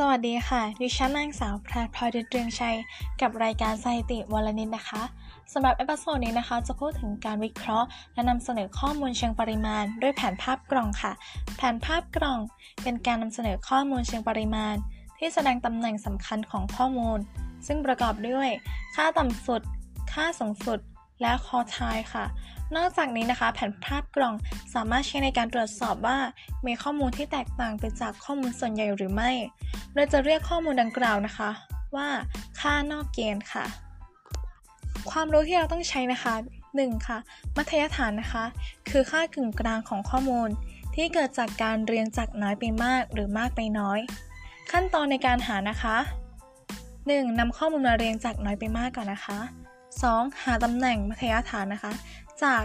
สวัสดีค่ะ ดิฉันนางสาวแพรพลอยเดืองชัย กับรายการสถิติวันละนิดนะคะสำหรับ episode นี้นะคะ จะพูดถึงการวิเคราะห์ และนำเสนอข้อมูลเชิงปริมาณ ด้วยแผนภาพกล่องค่ะ แผนภาพกล่อง เป็นการนำเสนอข้อมูลเชิงปริมาณ ที่แสดงตำแหน่งสำคัญของข้อมูล ซึ่งประกอบด้วย ค่าต่ำสุด ค่าสูงสุด และควอร์ไทล์ค่ะ นอกจากนี้นะคะ แผนภาพกล่องสามารถใช้ในการตรวจสอบว่า มีข้อมูลที่แตกต่างไปจากข้อมูลส่วนใหญ่หรือไม่ เราจะเรียกข้อมูลดังกล่าวนะคะ ว่าค่านอกเกณฑ์ค่ะ ความรู้ที่เราต้องใช้นะคะ 1. ค่ะ มัธยฐานนะคะ คือค่ากึ่งกลางของข้อมูล ที่เกิดจากการเรียงจากน้อยไปมากหรือมากไปน้อย ขั้นตอนในการหานะคะ 1. นำข้อมูลมาเรียงจากน้อยไปมากก่อนนะคะ 2. หาตำแหน่งมัธยฐานนะคะ จาก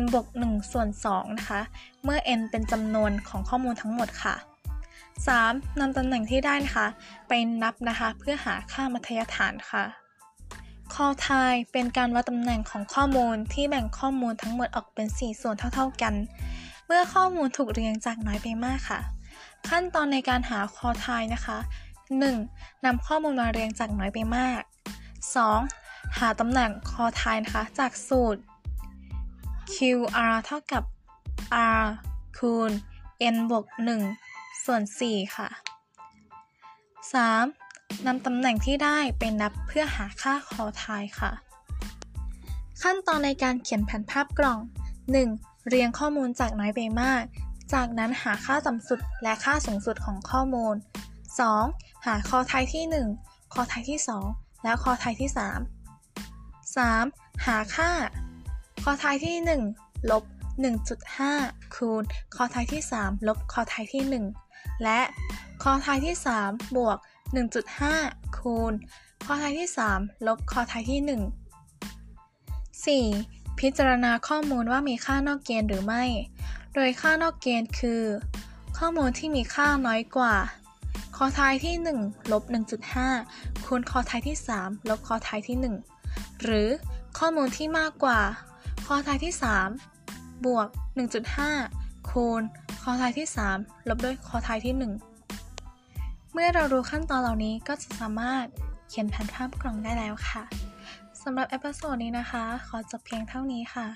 n บวก1ส่วน2นะคะ เมื่อ n เป็นจำนวนของข้อมูลทั้งหมดค่ะ 3. นำตำแหน่งที่ได้นะคะไปนับนะคะ เพื่อหาค่ามัธยฐานค่ะ call time เป็นการวัดตำแหน่งของข้อมูลที่แบ่งข้อมูลทั้งหมดออกเป็น 4 ส่วนเท่า ๆกัน เมื่อข้อมูลถูกเรียงจากน้อยไปมากค่ะ ขั้นตอนในการหา call time นะคะ 1. นำข้อมูลมาเรียงจากน้อยไปมาก 2. หาตำแหน่ง call time นะคะ จากสูตร QR เท่ากับ R คูณ n บวก1 ส่วน 4 ค่ะ 3. นำตำแหน่งที่ได้ไปนับเพื่อหาค่าคอทายค่ะ ขั้นตอนในการเขียนแผนภาพกล่อง 1. เรียงข้อมูลจากน้อยไปมาก จากนั้นหาค่าต่ำสุดและค่าสูงสุดของข้อมูล 2. หาคอทายที่ 1 คอทายที่ 2 และคอทายที่ 3 3. หาค่า คอทายที่ 1 ลบ 1.5 คูณคอทายที่ 3 ลบคอทายที่ 1 และคอทายที่ 3 บวก 1.5 คูณคอทายที่ 3 ลบคอทายที่ 1 4. พิจารณาข้อมูลว่ามีค่านอกเกณฑ์หรือไม่ โดยค่านอกเกณฑ์คือ ข้อมูลที่มีค่าน้อยกว่าควอร์ไทล์ที่ 1 ลบ 1.5 คูณควอร์ไทล์ที่ 3 ลบควอร์ไทล์ที่ 1 หรือข้อมูลที่มากกว่า ควอร์ไทล์ที่ 3 บวก 1.5 คูณ ควอร์ไทล์ที่ 3 ลบด้วยควอร์ไทล์ที่ 1 เมื่อเรารู้ขั้นตอนเหล่านี้ก็จะสามารถเขียนแผนภาพกล่องได้แล้วค่ะสำหรับ episode นี้นะคะ ขอจบเพียงเท่านี้ค่ะ